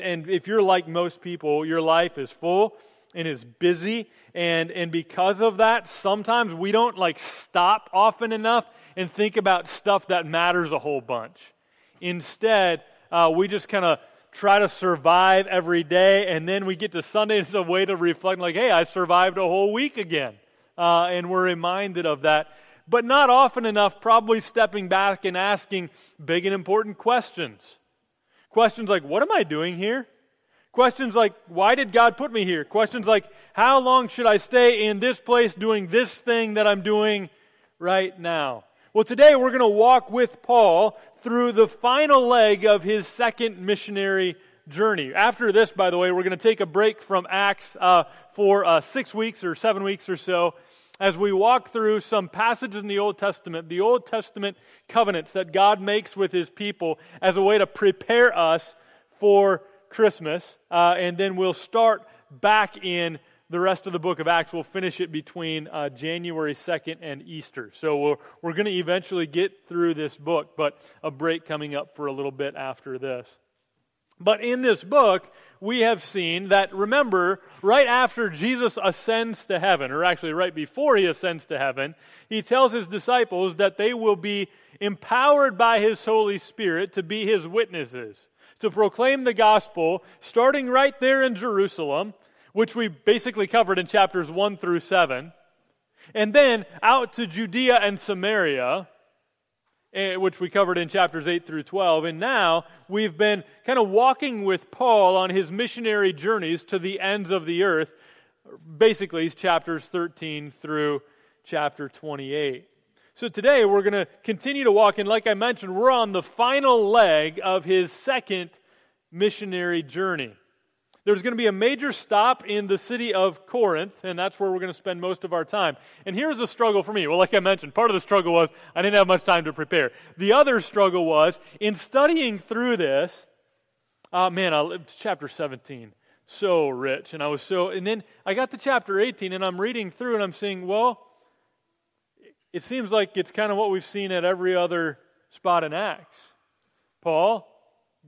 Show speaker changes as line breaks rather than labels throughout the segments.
And if you're like most people, your life is full and is busy. And, and because of that, sometimes we don't like stop often enough and think about stuff that matters a whole bunch. Instead, uh, we just kind of try to survive every day. And then we get to Sunday, and it's a way to reflect, like, hey, I survived a whole week again. Uh, and we're reminded of that. But not often enough, probably stepping back and asking big and important questions. Questions like, what am I doing here? Questions like, why did God put me here? Questions like, how long should I stay in this place doing this thing that I'm doing right now? Well, today we're going to walk with Paul through the final leg of his second missionary journey. After this, by the way, we're going to take a break from Acts uh, for uh, six weeks or seven weeks or so as we walk through some passages in the Old Testament, the Old Testament covenants that God makes with his people as a way to prepare us for Christmas, uh, and then we'll start back in the rest of the book of Acts. We'll finish it between uh, January 2nd and Easter. So we're, we're going to eventually get through this book, but a break coming up for a little bit after this. But in this book, we have seen that, remember, right after Jesus ascends to heaven, or actually right before he ascends to heaven, he tells his disciples that they will be empowered by his Holy Spirit to be his witnesses to proclaim the gospel, starting right there in Jerusalem, which we basically covered in chapters 1 through 7, and then out to Judea and Samaria, Eh, which we covered in chapters 8 through 12. And now we've been kind of walking with Paul on his missionary journeys to the ends of the earth, basically, chapters 13 through chapter 28. So today we're going to continue to walk, and like I mentioned, we're on the final leg of his second missionary journey. There's going to be a major stop in the city of Corinth, and that's where we're going to spend most of our time. And here's a struggle for me. Well, like I mentioned, part of the struggle was I didn't have much time to prepare. The other struggle was in studying through this, uh, man, I, lived chapter 17, so rich. And I was so, and then I got to chapter 18, and I'm reading through, and I'm saying, well, it seems like it's kind of what we've seen at every other spot in Acts. Paul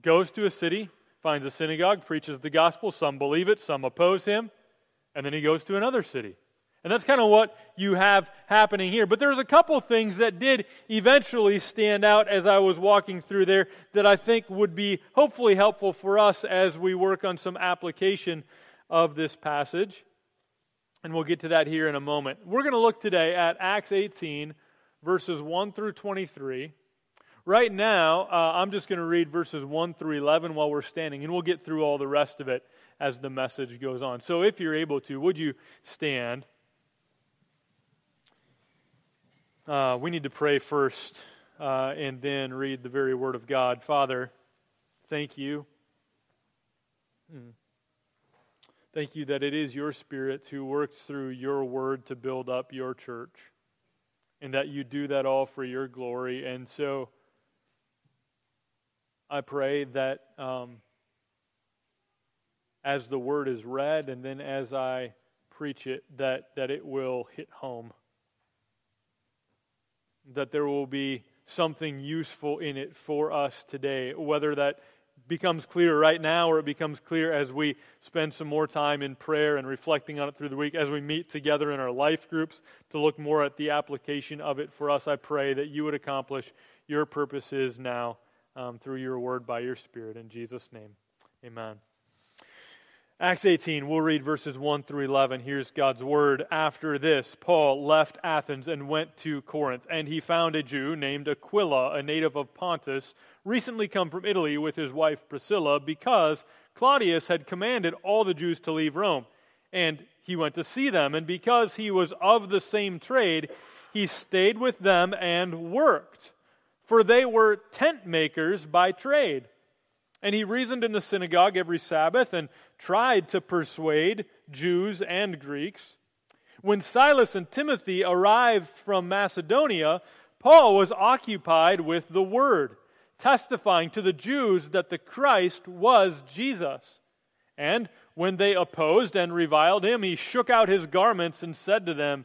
goes to a city, finds a synagogue, preaches the gospel. Some believe it, some oppose him, and then he goes to another city. And that's kind of what you have happening here. But there's a couple things that did eventually stand out as I was walking through there that I think would be hopefully helpful for us as we work on some application of this passage. And we'll get to that here in a moment. We're going to look today at Acts 18, verses 1 through 23. Right now, uh, I'm just going to read verses 1 through 11 while we're standing, and we'll get through all the rest of it as the message goes on. So if you're able to, would you stand? Uh, we need to pray first uh, and then read the very word of God. Father, thank you. Hmm. Thank you that it is your Spirit who works through your word to build up your church, and that you do that all for your glory. And so I pray that um, as the word is read and then as I preach it, that, that it will hit home. That there will be something useful in it for us today, whether that becomes clear right now or it becomes clear as we spend some more time in prayer and reflecting on it through the week, as we meet together in our life groups to look more at the application of it for us. I pray that you would accomplish your purposes now um, through your word by your Spirit. In Jesus' name, amen. Acts 18, we'll read verses 1 through 11. Here's God's word. After this, Paul left Athens and went to Corinth, and he found a Jew named Aquila, a native of Pontus, recently come from Italy with his wife Priscilla, because Claudius had commanded all the Jews to leave Rome. And he went to see them, and because he was of the same trade, he stayed with them and worked, for they were tent makers by trade. And he reasoned in the synagogue every Sabbath and tried to persuade Jews and Greeks. When Silas and Timothy arrived from Macedonia, Paul was occupied with the word, testifying to the Jews that the Christ was Jesus. And when they opposed and reviled him, he shook out his garments and said to them,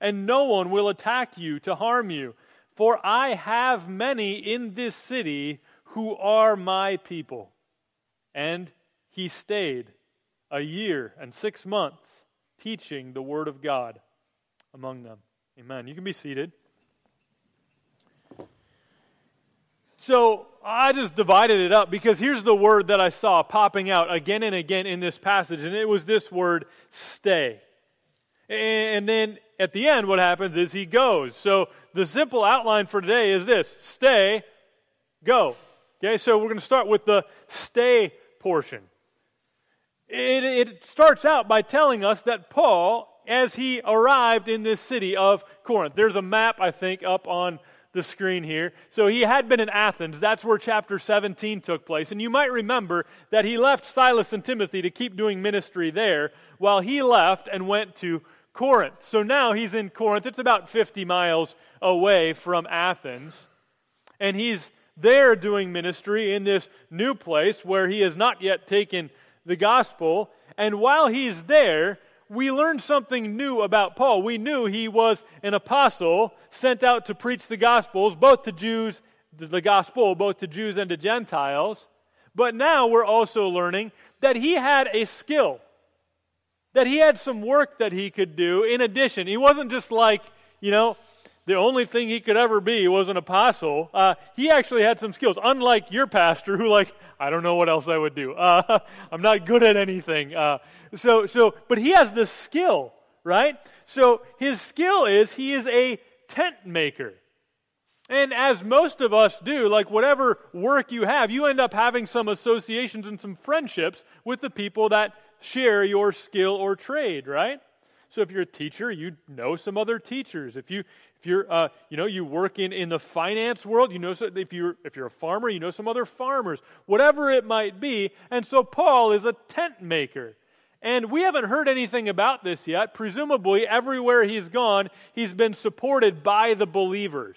and no one will attack you to harm you. For I have many in this city who are my people. And he stayed a year and six months teaching the word of God among them. Amen. You can be seated. So I just divided it up because here's the word that I saw popping out again and again in this passage, and it was this word stay. And then at the end, what happens is he goes. So the simple outline for today is this stay, go. Okay, so we're going to start with the stay portion. It, it, starts out by telling us that Paul, as he arrived in this city of Corinth, there's a map, I think, up on the screen here. So he had been in Athens. That's where chapter 17 took place. And you might remember that he left Silas and Timothy to keep doing ministry there while he left and went to Corinth. So now he's in Corinth. It's about 50 miles away from Athens. And he's there doing ministry in this new place where he has not yet taken the gospel. And while he's there, we learned something new about Paul. We knew he was an apostle sent out to preach the gospels, both to Jews, the gospel, both to Jews and to Gentiles. But now we're also learning that he had a skill, that he had some work that he could do in addition. He wasn't just like, you know, the only thing he could ever be was an apostle. Uh, he actually had some skills, unlike your pastor, who, like, I don't know what else I would do. Uh, I'm not good at anything. Uh, so, so, but he has this skill, right? So his skill is he is a tent maker. And as most of us do, like whatever work you have, you end up having some associations and some friendships with the people that share your skill or trade, right? So if you're a teacher, you know some other teachers. If you if you're, uh, you know, you work in, in the finance world, you know, so if you're, if you're a farmer, you know some other farmers, whatever it might be. And so Paul is a tent maker. And we haven't heard anything about this yet. Presumably, everywhere he's gone, he's been supported by the believers.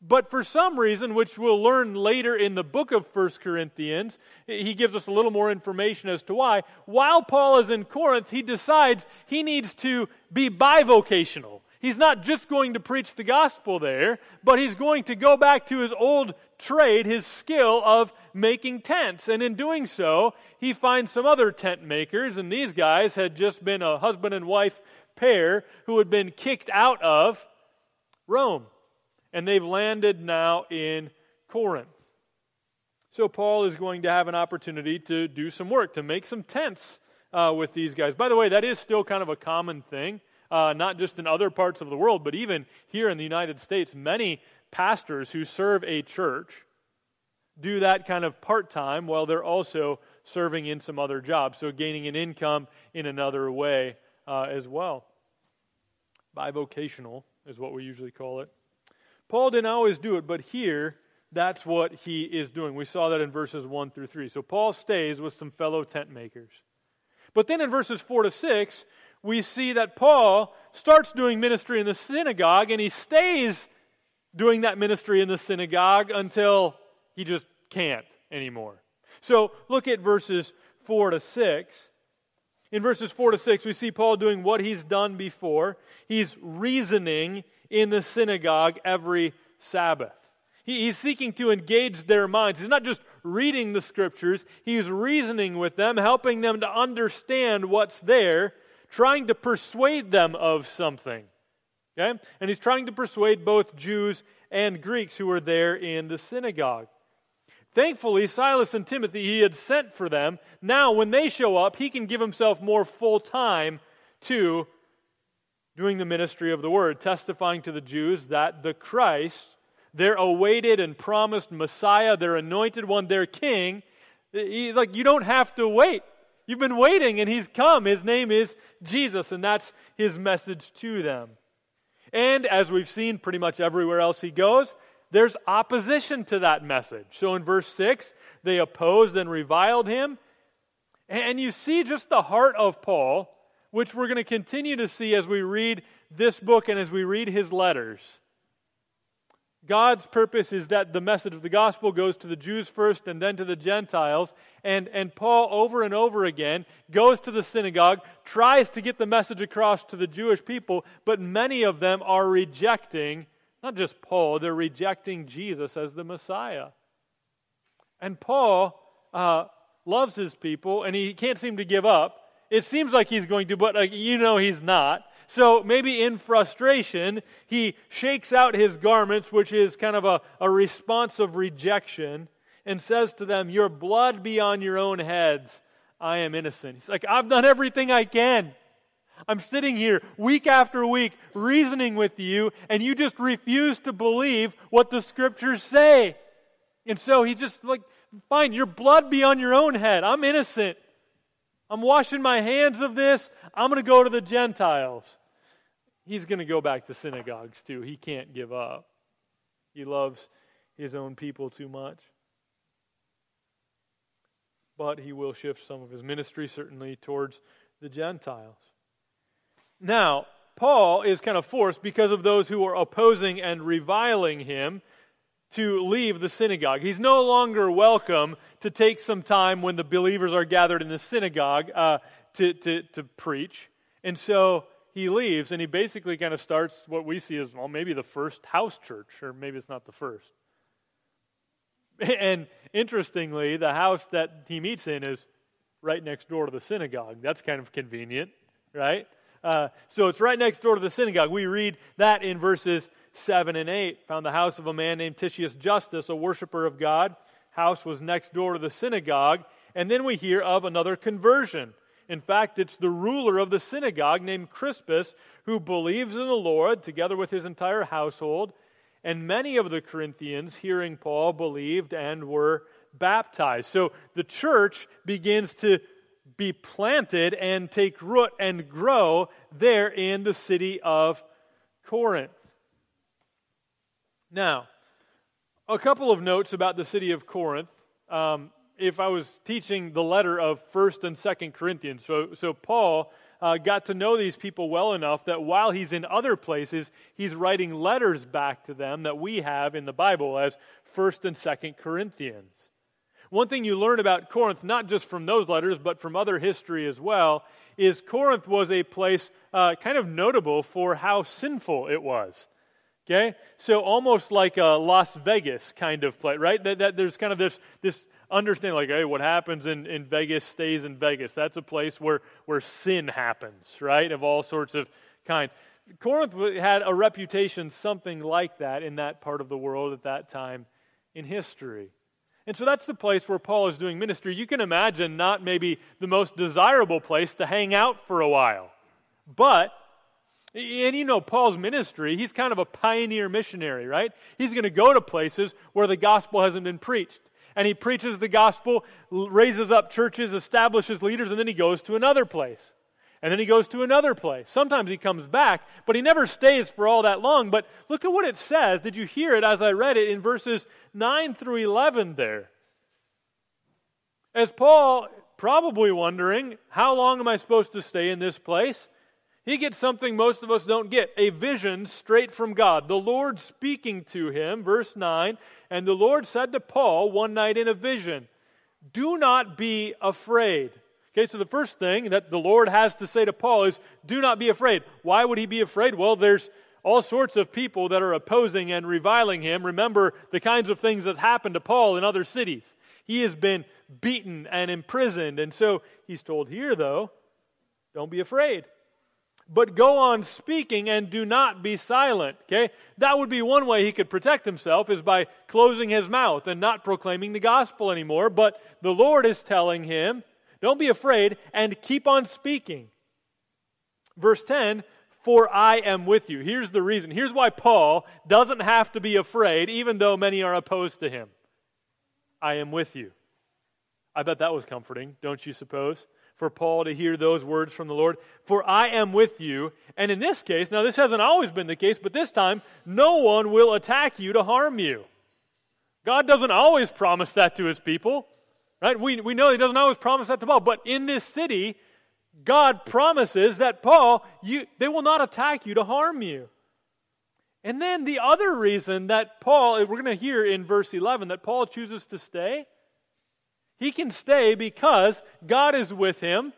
But for some reason, which we'll learn later in the book of First Corinthians, he gives us a little more information as to why. While Paul is in Corinth, he decides he needs to be bivocational. He's not just going to preach the gospel there, but he's going to go back to his old trade, his skill of making tents. And in doing so, he finds some other tent makers, and these guys had just been a husband and wife pair who had been kicked out of Rome. And they've landed now in Corinth. So Paul is going to have an opportunity to do some work, to make some tents uh, with these guys. By the way, that is still kind of a common thing uh, not just in other parts of the world, but even here in the United States, many pastors who serve a church do that kind of part time while they're also serving in some other job, so gaining an income in another way uh, as well. Bivocational is what we usually call it. Paul didn't always do it, but here, that's what he is doing. We saw that in verses 1 through 3. So Paul stays with some fellow tent makers. But then in verses 4 to 6, we see that Paul starts doing ministry in the synagogue and he stays doing that ministry in the synagogue until he just can't anymore. So look at verses 4 to 6. In verses 4 to 6, we see Paul doing what he's done before. He's reasoning in the synagogue every Sabbath. he's seeking to engage their minds. He's not just reading the scriptures, he's reasoning with them, helping them to understand what's there trying to persuade them of something. Okay? And he's trying to persuade both Jews and Greeks who were there in the synagogue. Thankfully, Silas and Timothy, he had sent for them. Now, when they show up, he can give himself more full time to doing the ministry of the word, testifying to the Jews that the Christ, their awaited and promised Messiah, their anointed one, their king, he's like, you don't have to wait. You've been waiting, and he's come. His name is Jesus, and that's his message to them. And as we've seen pretty much everywhere else he goes, there's opposition to that message. So in verse 6, they opposed and reviled him. And you see just the heart of Paul, which we're going to continue to see as we read this book and as we read his letters. God's purpose is that the message of the gospel goes to the Jews first and then to the Gentiles. And, and Paul, over and over again, goes to the synagogue, tries to get the message across to the Jewish people, but many of them are rejecting, not just Paul, they're rejecting Jesus as the Messiah. And Paul uh, loves his people, and he can't seem to give up. It seems like he's going to, but uh, you know he's not. So maybe in frustration, he shakes out his garments, which is kind of a, a response of rejection, and says to them, Your blood be on your own heads. I am innocent. He's like, I've done everything I can. I'm sitting here week after week reasoning with you, and you just refuse to believe what the scriptures say. And so he just like, fine, your blood be on your own head. I'm innocent. I'm washing my hands of this. I'm going to go to the Gentiles. He's going to go back to synagogues too. He can't give up. He loves his own people too much. But he will shift some of his ministry, certainly, towards the Gentiles. Now, Paul is kind of forced because of those who are opposing and reviling him to leave the synagogue. He's no longer welcome to take some time when the believers are gathered in the synagogue uh, to, to, to preach. And so he leaves and he basically kind of starts what we see as, well, maybe the first house church, or maybe it's not the first. And interestingly, the house that he meets in is right next door to the synagogue. That's kind of convenient, right? Uh, so it's right next door to the synagogue. We read that in verses 7 and 8. Found the house of a man named Titius Justus, a worshiper of God. House was next door to the synagogue. And then we hear of another conversion. In fact, it's the ruler of the synagogue named Crispus who believes in the Lord together with his entire household. And many of the Corinthians, hearing Paul, believed and were baptized. So the church begins to be planted and take root and grow there in the city of Corinth. Now, a couple of notes about the city of Corinth. Um, if I was teaching the letter of 1st and 2nd Corinthians, so, so Paul uh, got to know these people well enough that while he's in other places, he's writing letters back to them that we have in the Bible as 1st and 2nd Corinthians. One thing you learn about Corinth, not just from those letters, but from other history as well, is Corinth was a place uh, kind of notable for how sinful it was. Okay? So almost like a Las Vegas kind of place, right? That, that there's kind of this, this understanding like, hey, what happens in, in Vegas stays in Vegas. That's a place where, where sin happens, right? Of all sorts of kind. Corinth had a reputation something like that in that part of the world at that time in history. And so that's the place where Paul is doing ministry. You can imagine not maybe the most desirable place to hang out for a while, but and you know, Paul's ministry, he's kind of a pioneer missionary, right? He's going to go to places where the gospel hasn't been preached. And he preaches the gospel, raises up churches, establishes leaders, and then he goes to another place. And then he goes to another place. Sometimes he comes back, but he never stays for all that long. But look at what it says. Did you hear it as I read it in verses 9 through 11 there? As Paul, probably wondering, how long am I supposed to stay in this place? He gets something most of us don't get a vision straight from God. The Lord speaking to him, verse 9, and the Lord said to Paul one night in a vision, Do not be afraid. Okay, so the first thing that the Lord has to say to Paul is, Do not be afraid. Why would he be afraid? Well, there's all sorts of people that are opposing and reviling him. Remember the kinds of things that happened to Paul in other cities. He has been beaten and imprisoned. And so he's told here, though, don't be afraid but go on speaking and do not be silent. Okay? That would be one way he could protect himself is by closing his mouth and not proclaiming the gospel anymore. But the Lord is telling him, don't be afraid and keep on speaking. Verse 10 For I am with you. Here's the reason. Here's why Paul doesn't have to be afraid, even though many are opposed to him. I am with you. I bet that was comforting, don't you suppose? For Paul to hear those words from the Lord. For I am with you. And in this case, now this hasn't always been the case, but this time, no one will attack you to harm you. God doesn't always promise that to his people, right? We, we know he doesn't always promise that to Paul, but in this city, God promises that Paul, you, they will not attack you to harm you. And then the other reason that Paul, we're going to hear in verse 11, that Paul chooses to stay, he can stay because God is with him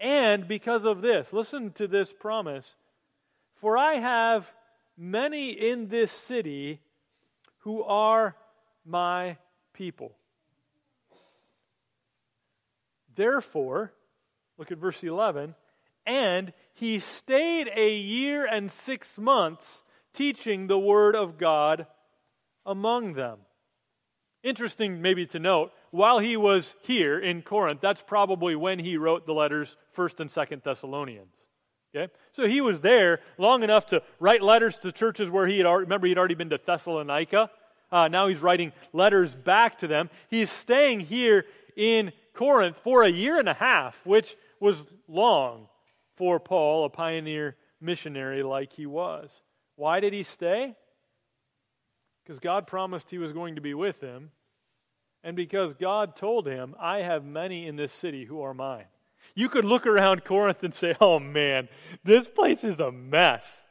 and because of this. Listen to this promise. For I have many in this city who are my people. Therefore, look at verse 11, and he stayed a year and six months teaching the word of God among them. Interesting, maybe to note, while he was here in Corinth, that's probably when he wrote the letters 1st and 2nd Thessalonians. Okay? So he was there long enough to write letters to churches where he had already, remember he'd already been to Thessalonica. Uh, now he's writing letters back to them. He's staying here in Corinth for a year and a half, which was long for Paul, a pioneer missionary like he was. Why did he stay? Because God promised he was going to be with him, and because God told him, I have many in this city who are mine. You could look around Corinth and say, oh man, this place is a mess.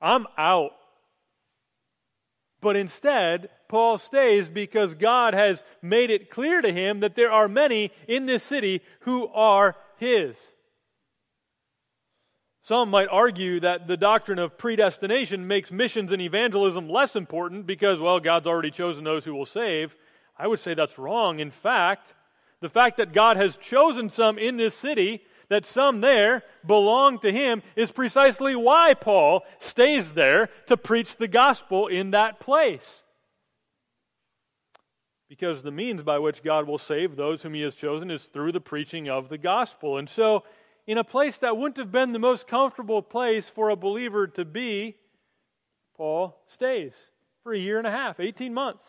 I'm out. But instead, Paul stays because God has made it clear to him that there are many in this city who are his. Some might argue that the doctrine of predestination makes missions and evangelism less important because, well, God's already chosen those who will save. I would say that's wrong. In fact, the fact that God has chosen some in this city, that some there belong to Him, is precisely why Paul stays there to preach the gospel in that place. Because the means by which God will save those whom He has chosen is through the preaching of the gospel. And so, in a place that wouldn't have been the most comfortable place for a believer to be, Paul stays for a year and a half, 18 months.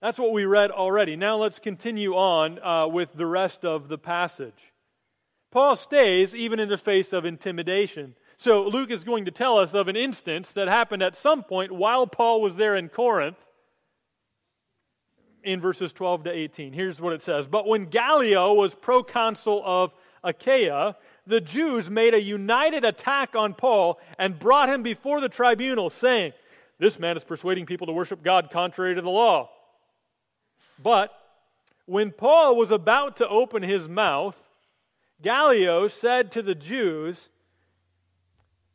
That's what we read already. Now let's continue on uh, with the rest of the passage. Paul stays even in the face of intimidation. So Luke is going to tell us of an instance that happened at some point while Paul was there in Corinth in verses 12 to 18. Here's what it says But when Gallio was proconsul of Achaia, the Jews made a united attack on Paul and brought him before the tribunal, saying, This man is persuading people to worship God contrary to the law. But when Paul was about to open his mouth, Gallio said to the Jews,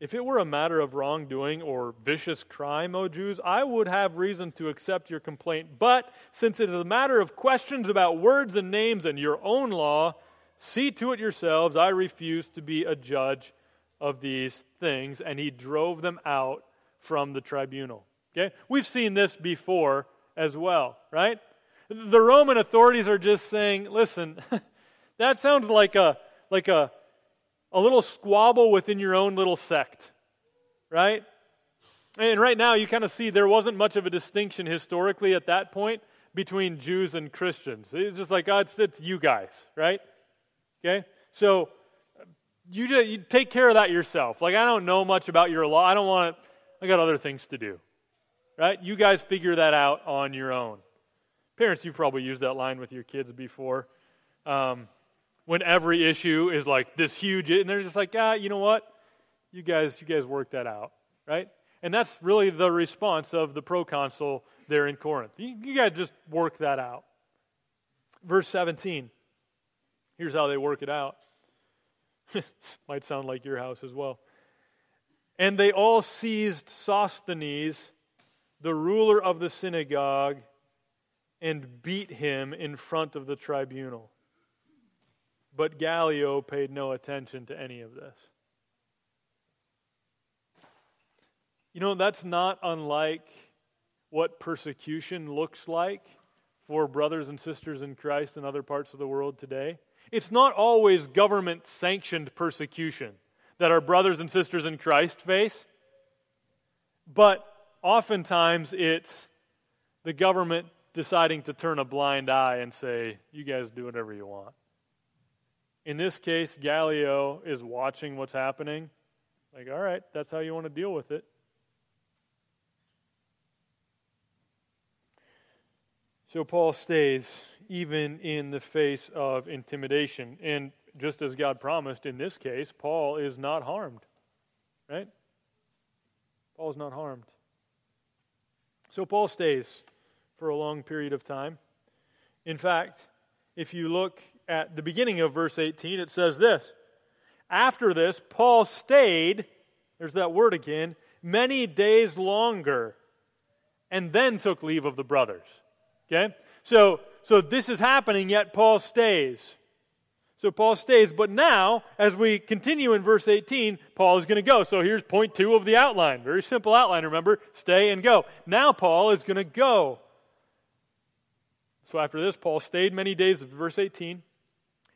if it were a matter of wrongdoing or vicious crime, O Jews, I would have reason to accept your complaint. But since it is a matter of questions about words and names and your own law, see to it yourselves. I refuse to be a judge of these things. And he drove them out from the tribunal. Okay? We've seen this before as well, right? The Roman authorities are just saying, listen, that sounds like a like a a little squabble within your own little sect, right? And right now, you kind of see there wasn't much of a distinction historically at that point between Jews and Christians. It's just like, oh, it's you guys, right? Okay? So you, just, you take care of that yourself. Like, I don't know much about your law. I don't want to, I got other things to do, right? You guys figure that out on your own. Parents, you've probably used that line with your kids before. Um, when every issue is like this huge, and they're just like, ah, you know what? You guys, you guys work that out, right? And that's really the response of the proconsul there in Corinth. You, you guys just work that out. Verse 17. Here's how they work it out. might sound like your house as well. And they all seized Sosthenes, the ruler of the synagogue, and beat him in front of the tribunal. But Gallio paid no attention to any of this. You know, that's not unlike what persecution looks like for brothers and sisters in Christ in other parts of the world today. It's not always government sanctioned persecution that our brothers and sisters in Christ face, but oftentimes it's the government deciding to turn a blind eye and say, you guys do whatever you want. In this case, Gallio is watching what's happening. Like, all right, that's how you want to deal with it. So Paul stays even in the face of intimidation. And just as God promised in this case, Paul is not harmed. Right? Paul is not harmed. So Paul stays for a long period of time. In fact, if you look at the beginning of verse 18, it says this After this, Paul stayed, there's that word again, many days longer, and then took leave of the brothers. Okay? So, so this is happening, yet Paul stays. So Paul stays. But now, as we continue in verse 18, Paul is going to go. So here's point two of the outline. Very simple outline, remember? Stay and go. Now Paul is going to go. So after this, Paul stayed many days, verse 18,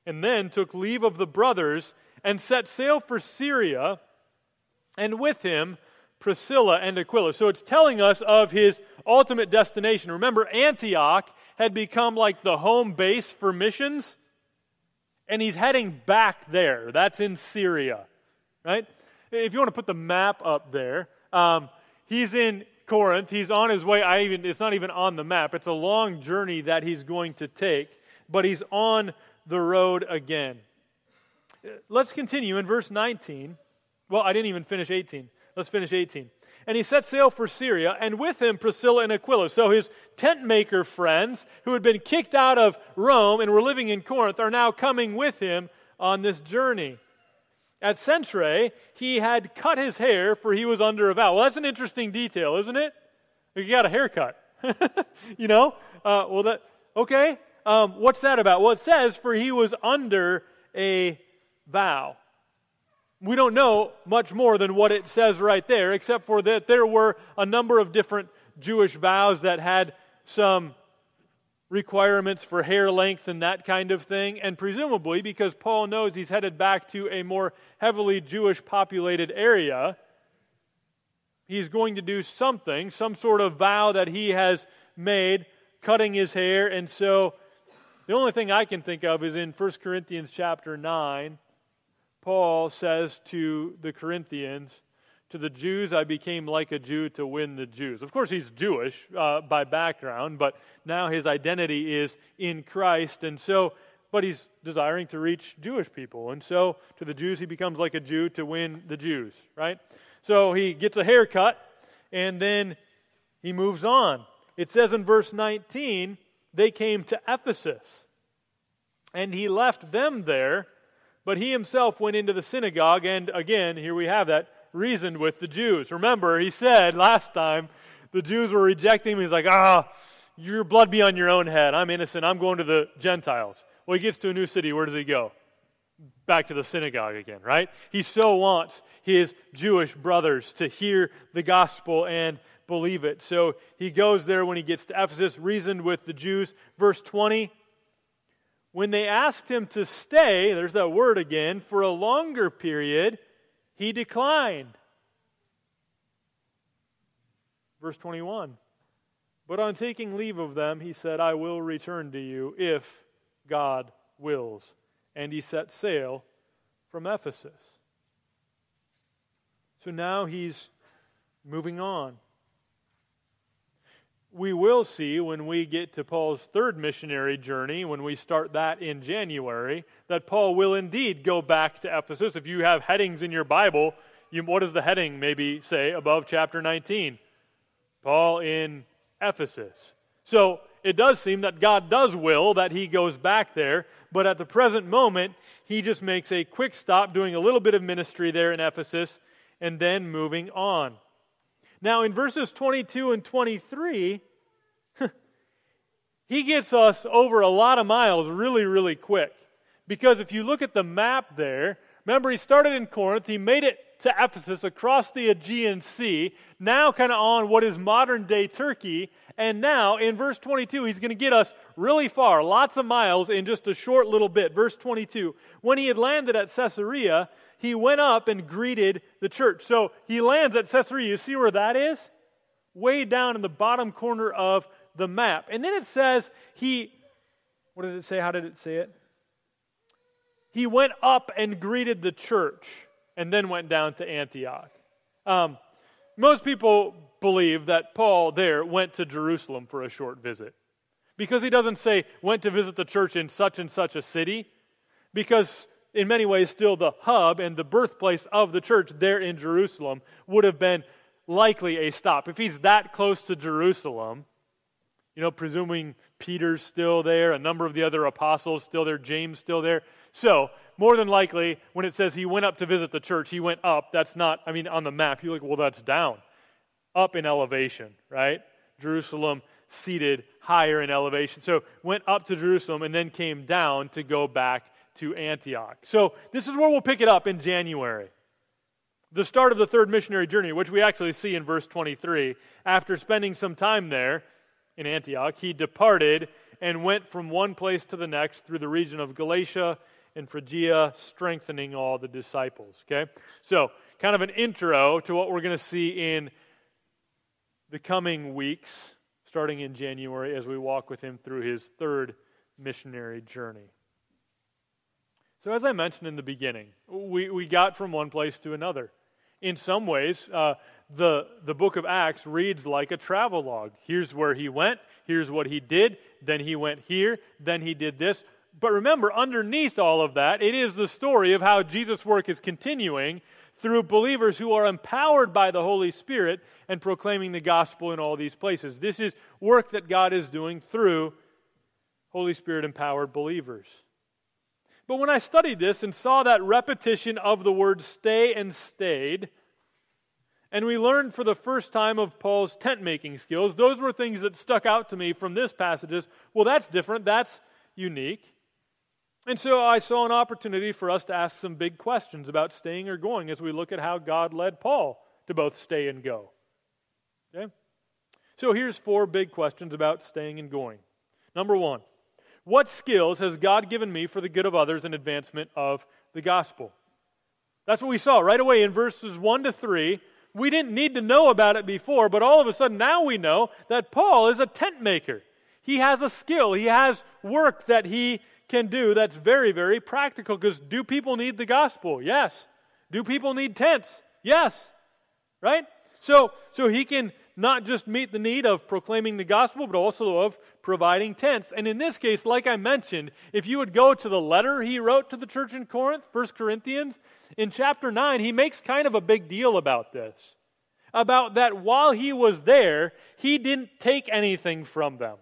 and then took leave of the brothers and set sail for Syria, and with him Priscilla and Aquila. So it's telling us of his ultimate destination. Remember, Antioch had become like the home base for missions, and he's heading back there. That's in Syria, right? If you want to put the map up there, um, he's in Corinth. He's on his way. I even it's not even on the map. It's a long journey that he's going to take, but he's on the road again. Let's continue in verse 19. Well, I didn't even finish 18. Let's finish 18. And he set sail for Syria, and with him Priscilla and Aquila. So his tent maker friends, who had been kicked out of Rome and were living in Corinth, are now coming with him on this journey. At Cenchreae, he had cut his hair, for he was under a vow. Well, that's an interesting detail, isn't it? He got a haircut. you know? Uh, well, that, okay. Um, what's that about? Well, it says, for he was under a vow. We don't know much more than what it says right there, except for that there were a number of different Jewish vows that had some requirements for hair length and that kind of thing. And presumably, because Paul knows he's headed back to a more heavily Jewish populated area, he's going to do something, some sort of vow that he has made, cutting his hair. And so the only thing I can think of is in 1 Corinthians chapter 9, Paul says to the Corinthians, to the Jews, I became like a Jew to win the Jews. Of course, he's Jewish uh, by background, but now his identity is in Christ. And so, but he's desiring to reach Jewish people. And so, to the Jews, he becomes like a Jew to win the Jews, right? So, he gets a haircut and then he moves on. It says in verse 19, they came to Ephesus. And he left them there, but he himself went into the synagogue. And again, here we have that reasoned with the Jews. Remember, he said last time the Jews were rejecting him. He's like, ah, your blood be on your own head. I'm innocent. I'm going to the Gentiles. Well, he gets to a new city. Where does he go? Back to the synagogue again, right? He so wants his Jewish brothers to hear the gospel and believe it. So he goes there when he gets to Ephesus, reasoned with the Jews. Verse 20 When they asked him to stay, there's that word again, for a longer period, he declined. Verse 21 But on taking leave of them, he said, I will return to you if God wills. And he set sail from Ephesus. So now he's moving on. We will see when we get to Paul's third missionary journey, when we start that in January, that Paul will indeed go back to Ephesus. If you have headings in your Bible, you, what does the heading maybe say above chapter 19? Paul in Ephesus. So it does seem that God does will that he goes back there, but at the present moment, he just makes a quick stop, doing a little bit of ministry there in Ephesus, and then moving on. Now, in verses 22 and 23, he gets us over a lot of miles really, really quick. Because if you look at the map there, remember he started in Corinth, he made it to Ephesus across the Aegean Sea, now kind of on what is modern day Turkey. And now in verse 22, he's going to get us really far, lots of miles in just a short little bit. Verse 22 When he had landed at Caesarea, he went up and greeted the church. So he lands at Caesarea. You see where that is? Way down in the bottom corner of the map. And then it says he, what did it say? How did it say it? He went up and greeted the church and then went down to Antioch. Um, most people believe that Paul there went to Jerusalem for a short visit because he doesn't say went to visit the church in such and such a city, because in many ways, still the hub and the birthplace of the church there in Jerusalem would have been likely a stop. If he's that close to Jerusalem, you know, presuming Peter's still there, a number of the other apostles still there, James still there. So, more than likely, when it says he went up to visit the church, he went up. That's not, I mean, on the map, you're like, well, that's down. Up in elevation, right? Jerusalem seated higher in elevation. So, went up to Jerusalem and then came down to go back to Antioch. So, this is where we'll pick it up in January. The start of the third missionary journey, which we actually see in verse 23. After spending some time there in Antioch, he departed and went from one place to the next through the region of Galatia and Phrygia, strengthening all the disciples. Okay? So, kind of an intro to what we're going to see in the coming weeks, starting in January, as we walk with him through his third missionary journey. So, as I mentioned in the beginning, we, we got from one place to another. In some ways, uh, the, the book of Acts reads like a travel log. Here's where he went, here's what he did, then he went here, then he did this. But remember, underneath all of that, it is the story of how Jesus' work is continuing through believers who are empowered by the Holy Spirit and proclaiming the gospel in all these places. This is work that God is doing through Holy Spirit empowered believers. But when I studied this and saw that repetition of the word stay and stayed, and we learned for the first time of Paul's tent making skills, those were things that stuck out to me from this passage. Well, that's different, that's unique. And so I saw an opportunity for us to ask some big questions about staying or going as we look at how God led Paul to both stay and go. Okay? So here's four big questions about staying and going. Number one, what skills has God given me for the good of others and advancement of the gospel? That's what we saw right away in verses 1 to 3. We didn't need to know about it before, but all of a sudden now we know that Paul is a tent maker. He has a skill, he has work that he can do that's very, very practical. Because do people need the gospel? Yes. Do people need tents? Yes. Right? So, so he can not just meet the need of proclaiming the gospel, but also of providing tents. And in this case, like I mentioned, if you would go to the letter he wrote to the church in Corinth, 1 Corinthians, in chapter 9, he makes kind of a big deal about this. About that while he was there, he didn't take anything from them.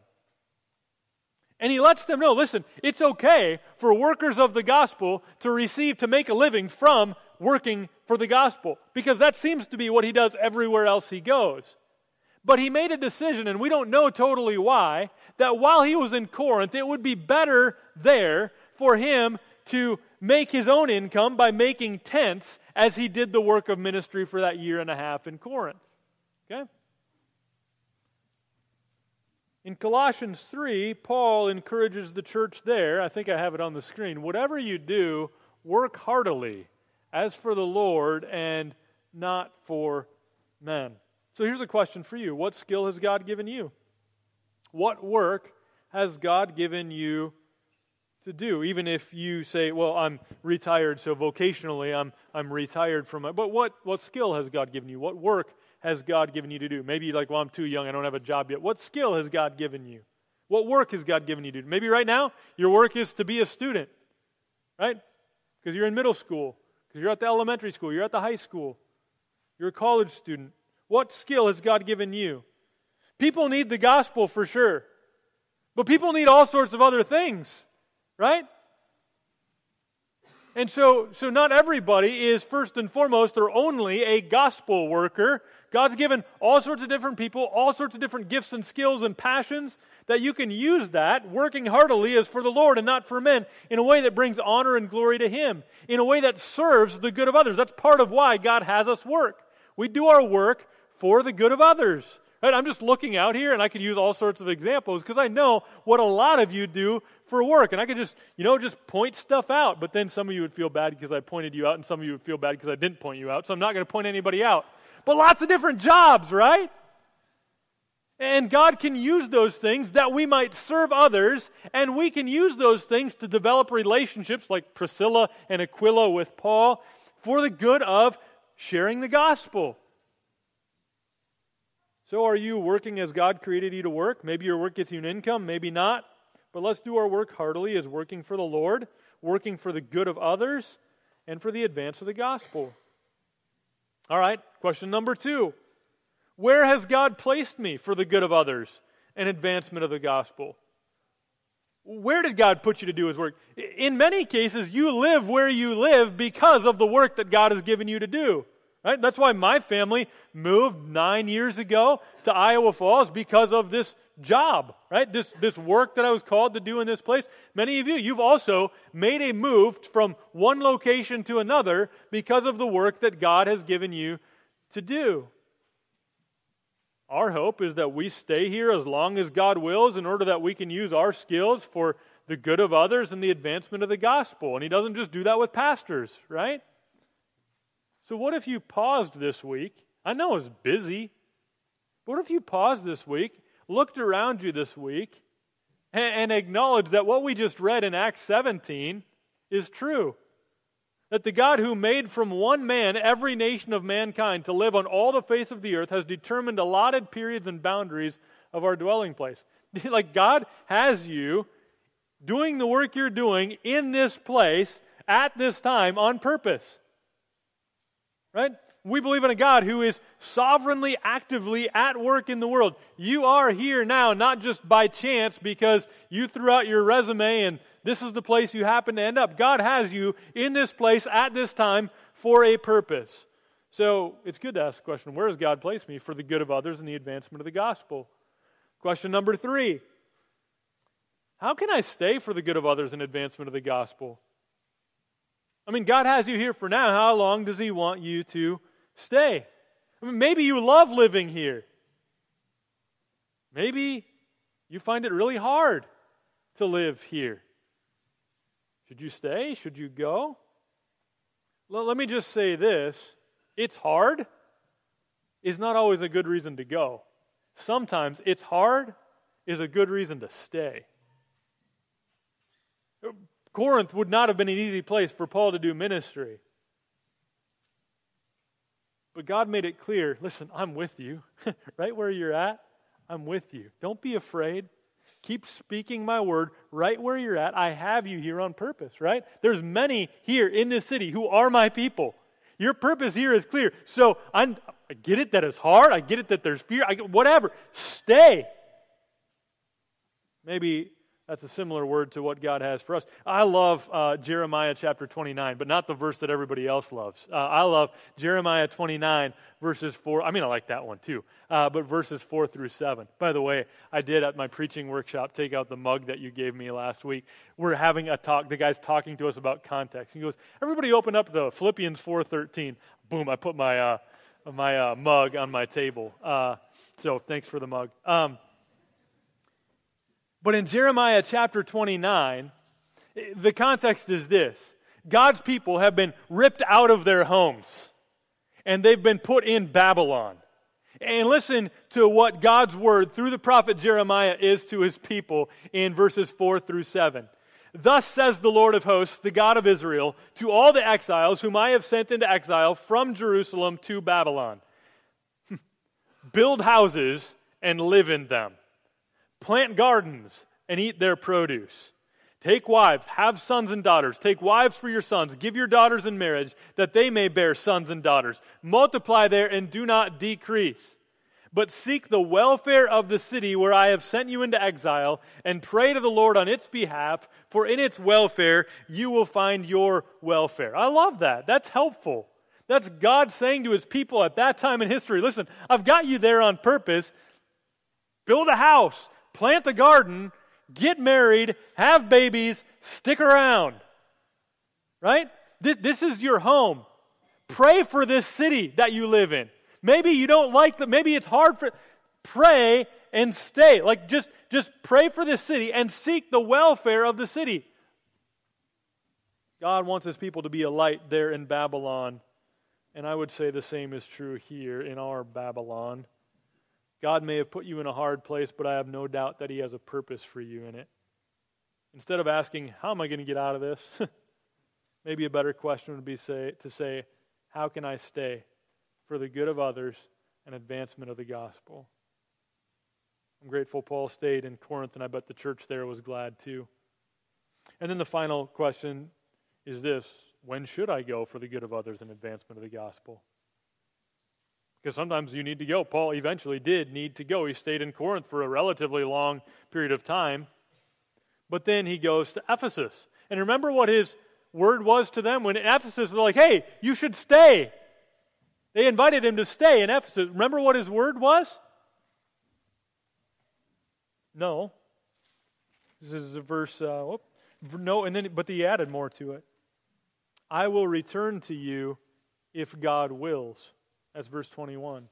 And he lets them know listen, it's okay for workers of the gospel to receive, to make a living from working for the gospel, because that seems to be what he does everywhere else he goes. But he made a decision, and we don't know totally why, that while he was in Corinth, it would be better there for him to make his own income by making tents as he did the work of ministry for that year and a half in Corinth. Okay? In Colossians 3, Paul encourages the church there. I think I have it on the screen. Whatever you do, work heartily, as for the Lord and not for men. So here's a question for you What skill has God given you? What work has God given you to do? Even if you say, Well, I'm retired, so vocationally I'm, I'm retired from it. But what, what skill has God given you? What work has God given you to do? Maybe like, Well, I'm too young, I don't have a job yet. What skill has God given you? What work has God given you to do? Maybe right now your work is to be a student, right? Because you're in middle school, because you're at the elementary school, you're at the high school, you're a college student. What skill has God given you? People need the gospel for sure, but people need all sorts of other things, right? And so, so not everybody is first and foremost or only a gospel worker. God's given all sorts of different people, all sorts of different gifts and skills and passions that you can use that working heartily is for the Lord and not for men in a way that brings honor and glory to Him, in a way that serves the good of others. That's part of why God has us work. We do our work for the good of others. Right? I'm just looking out here and I could use all sorts of examples because I know what a lot of you do for work. And I could just, you know, just point stuff out. But then some of you would feel bad because I pointed you out and some of you would feel bad because I didn't point you out. So I'm not going to point anybody out. But lots of different jobs, right? And God can use those things that we might serve others, and we can use those things to develop relationships like Priscilla and Aquila with Paul for the good of sharing the gospel. So, are you working as God created you to work? Maybe your work gets you an income, maybe not. But let's do our work heartily as working for the Lord, working for the good of others, and for the advance of the gospel. All right, question number two Where has God placed me for the good of others and advancement of the gospel? Where did God put you to do his work? In many cases, you live where you live because of the work that God has given you to do. Right? That's why my family moved nine years ago to Iowa Falls because of this job, right? This, this work that I was called to do in this place. Many of you, you've also made a move from one location to another because of the work that God has given you to do. Our hope is that we stay here as long as God wills in order that we can use our skills for the good of others and the advancement of the gospel. And He doesn't just do that with pastors, right? So, what if you paused this week? I know it's busy. What if you paused this week, looked around you this week, and, and acknowledged that what we just read in Acts 17 is true? That the God who made from one man every nation of mankind to live on all the face of the earth has determined allotted periods and boundaries of our dwelling place. like God has you doing the work you're doing in this place at this time on purpose. Right? We believe in a God who is sovereignly, actively at work in the world. You are here now, not just by chance because you threw out your resume and this is the place you happen to end up. God has you in this place at this time for a purpose. So it's good to ask the question where has God placed me for the good of others and the advancement of the gospel? Question number three How can I stay for the good of others and advancement of the gospel? I mean, God has you here for now. How long does He want you to stay? I mean, maybe you love living here. Maybe you find it really hard to live here. Should you stay? Should you go? Let me just say this it's hard is not always a good reason to go. Sometimes it's hard is a good reason to stay. Corinth would not have been an easy place for Paul to do ministry. But God made it clear listen, I'm with you. right where you're at, I'm with you. Don't be afraid. Keep speaking my word right where you're at. I have you here on purpose, right? There's many here in this city who are my people. Your purpose here is clear. So I'm, i get it that it's hard. I get it that there's fear. I get, whatever. Stay. Maybe that's a similar word to what God has for us. I love uh, Jeremiah chapter 29, but not the verse that everybody else loves. Uh, I love Jeremiah 29, verses 4. I mean, I like that one too, uh, but verses 4 through 7. By the way, I did at my preaching workshop take out the mug that you gave me last week. We're having a talk. The guy's talking to us about context. He goes, Everybody open up to Philippians 4.13. Boom, I put my, uh, my uh, mug on my table. Uh, so thanks for the mug. Um, but in Jeremiah chapter 29, the context is this God's people have been ripped out of their homes and they've been put in Babylon. And listen to what God's word through the prophet Jeremiah is to his people in verses 4 through 7. Thus says the Lord of hosts, the God of Israel, to all the exiles whom I have sent into exile from Jerusalem to Babylon Build houses and live in them Plant gardens and eat their produce. Take wives, have sons and daughters. Take wives for your sons. Give your daughters in marriage, that they may bear sons and daughters. Multiply there and do not decrease. But seek the welfare of the city where I have sent you into exile, and pray to the Lord on its behalf, for in its welfare you will find your welfare. I love that. That's helpful. That's God saying to his people at that time in history listen, I've got you there on purpose. Build a house, plant a garden, get married, have babies, stick around. Right? This is your home. Pray for this city that you live in. Maybe you don't like the maybe it's hard for pray and stay. Like just just pray for this city and seek the welfare of the city. God wants his people to be a light there in Babylon. And I would say the same is true here in our Babylon. God may have put you in a hard place, but I have no doubt that He has a purpose for you in it. Instead of asking, How am I going to get out of this? maybe a better question would be say, to say, How can I stay for the good of others and advancement of the gospel? I'm grateful Paul stayed in Corinth, and I bet the church there was glad too. And then the final question is this When should I go for the good of others and advancement of the gospel? Because sometimes you need to go. Paul eventually did need to go. He stayed in Corinth for a relatively long period of time. But then he goes to Ephesus. And remember what his word was to them when Ephesus was like, hey, you should stay. They invited him to stay in Ephesus. Remember what his word was? No. This is a verse, uh, whoop, no, and then, but he added more to it. I will return to you if God wills. That's verse 21.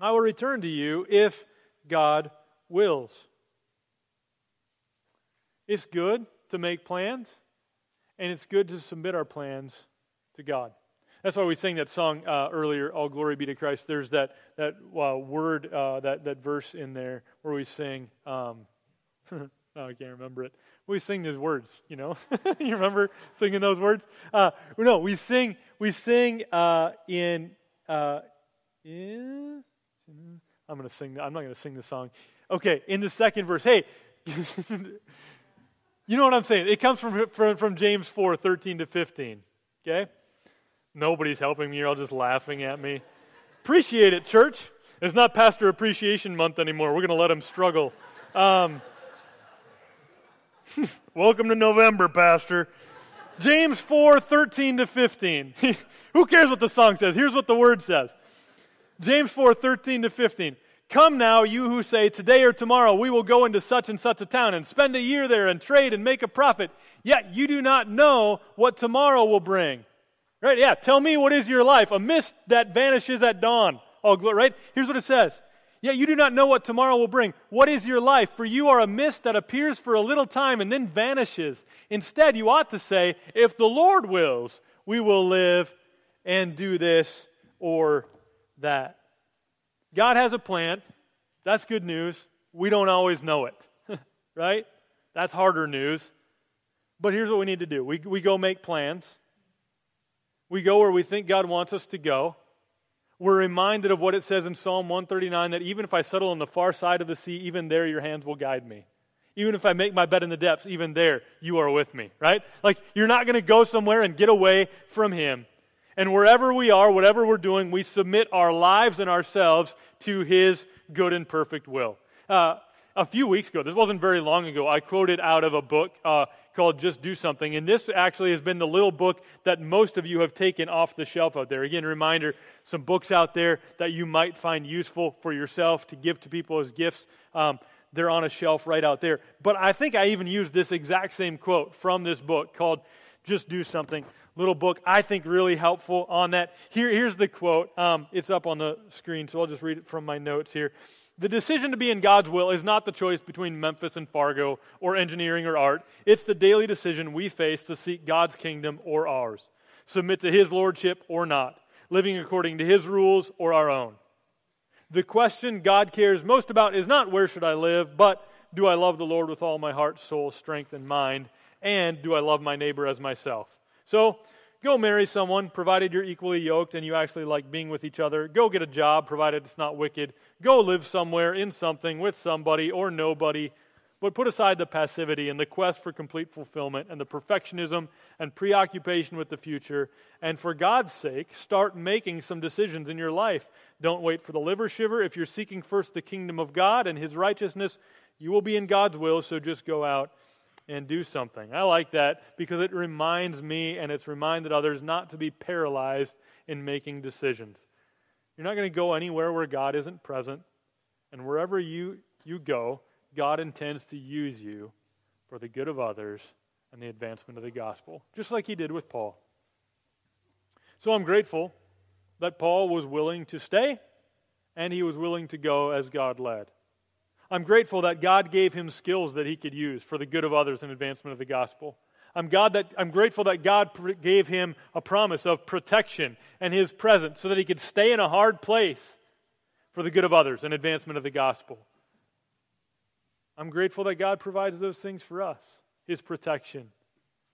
I will return to you if God wills. It's good to make plans, and it's good to submit our plans to God. That's why we sang that song uh, earlier, All Glory Be to Christ. There's that, that uh, word, uh, that, that verse in there where we sing, um, oh, I can't remember it. We sing these words, you know. you remember singing those words? Uh, no, we sing, we sing uh, in, uh, in, I'm going to sing, I'm not going to sing the song. Okay, in the second verse, hey, you know what I'm saying? It comes from, from, from James 4 13 to 15. Okay? Nobody's helping me. You're all just laughing at me. Appreciate it, church. It's not Pastor Appreciation Month anymore. We're going to let him struggle. Um, welcome to November, Pastor. James 4 13 to 15. Who cares what the song says? Here's what the word says James 4 13 to 15. Come now, you who say, Today or tomorrow we will go into such and such a town and spend a year there and trade and make a profit. Yet you do not know what tomorrow will bring. Right? Yeah, tell me what is your life? A mist that vanishes at dawn. Oh, right? Here's what it says. Yet you do not know what tomorrow will bring. What is your life? For you are a mist that appears for a little time and then vanishes. Instead, you ought to say, If the Lord wills, we will live and do this or that. God has a plan. That's good news. We don't always know it, right? That's harder news. But here's what we need to do we, we go make plans, we go where we think God wants us to go. We're reminded of what it says in Psalm 139 that even if I settle on the far side of the sea, even there your hands will guide me. Even if I make my bed in the depths, even there you are with me, right? Like you're not going to go somewhere and get away from Him. And wherever we are, whatever we're doing, we submit our lives and ourselves to His good and perfect will. Uh, a few weeks ago, this wasn't very long ago, I quoted out of a book uh, called Just Do Something. And this actually has been the little book that most of you have taken off the shelf out there. Again, reminder some books out there that you might find useful for yourself to give to people as gifts. Um, they're on a shelf right out there. But I think I even used this exact same quote from this book called Just Do Something little book, I think really helpful on that. Here, here's the quote. Um, it's up on the screen, so I'll just read it from my notes here. The decision to be in God's will is not the choice between Memphis and Fargo or engineering or art. It's the daily decision we face to seek God's kingdom or ours, submit to His lordship or not, living according to His rules or our own. The question God cares most about is not where should I live, but do I love the Lord with all my heart, soul, strength, and mind? And do I love my neighbor as myself? So go marry someone, provided you're equally yoked and you actually like being with each other. Go get a job, provided it's not wicked. Go live somewhere in something with somebody or nobody. But put aside the passivity and the quest for complete fulfillment and the perfectionism and preoccupation with the future. And for God's sake, start making some decisions in your life. Don't wait for the liver shiver. If you're seeking first the kingdom of God and his righteousness, you will be in God's will, so just go out and do something. I like that because it reminds me and it's reminded others not to be paralyzed in making decisions. You're not going to go anywhere where God isn't present. And wherever you, you go, God intends to use you for the good of others and the advancement of the gospel, just like he did with Paul. So I'm grateful that Paul was willing to stay and he was willing to go as God led. I'm grateful that God gave him skills that he could use for the good of others and advancement of the gospel. I'm, God that, I'm grateful that God gave him a promise of protection and his presence so that he could stay in a hard place for the good of others and advancement of the gospel. I'm grateful that God provides those things for us His protection,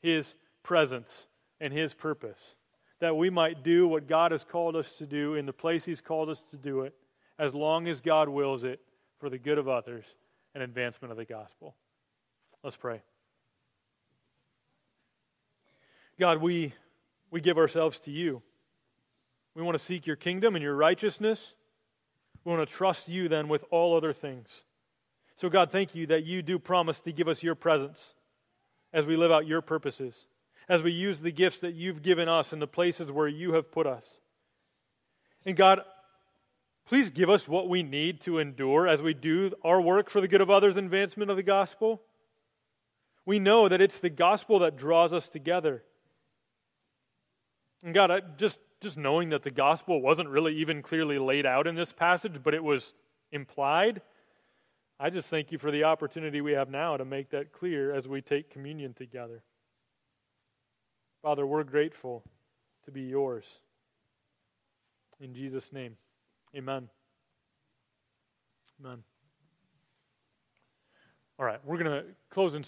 His presence, and His purpose. That we might do what God has called us to do in the place He's called us to do it, as long as God wills it for the good of others and advancement of the gospel. Let's pray. God, we, we give ourselves to you. We want to seek your kingdom and your righteousness. We want to trust you then with all other things. So, God, thank you that you do promise to give us your presence as we live out your purposes, as we use the gifts that you've given us in the places where you have put us. And, God, please give us what we need to endure as we do our work for the good of others, advancement of the gospel. We know that it's the gospel that draws us together. And God, I, just, just knowing that the gospel wasn't really even clearly laid out in this passage, but it was implied, I just thank you for the opportunity we have now to make that clear as we take communion together. Father, we're grateful to be yours. In Jesus' name, amen. Amen. All right, we're going to close in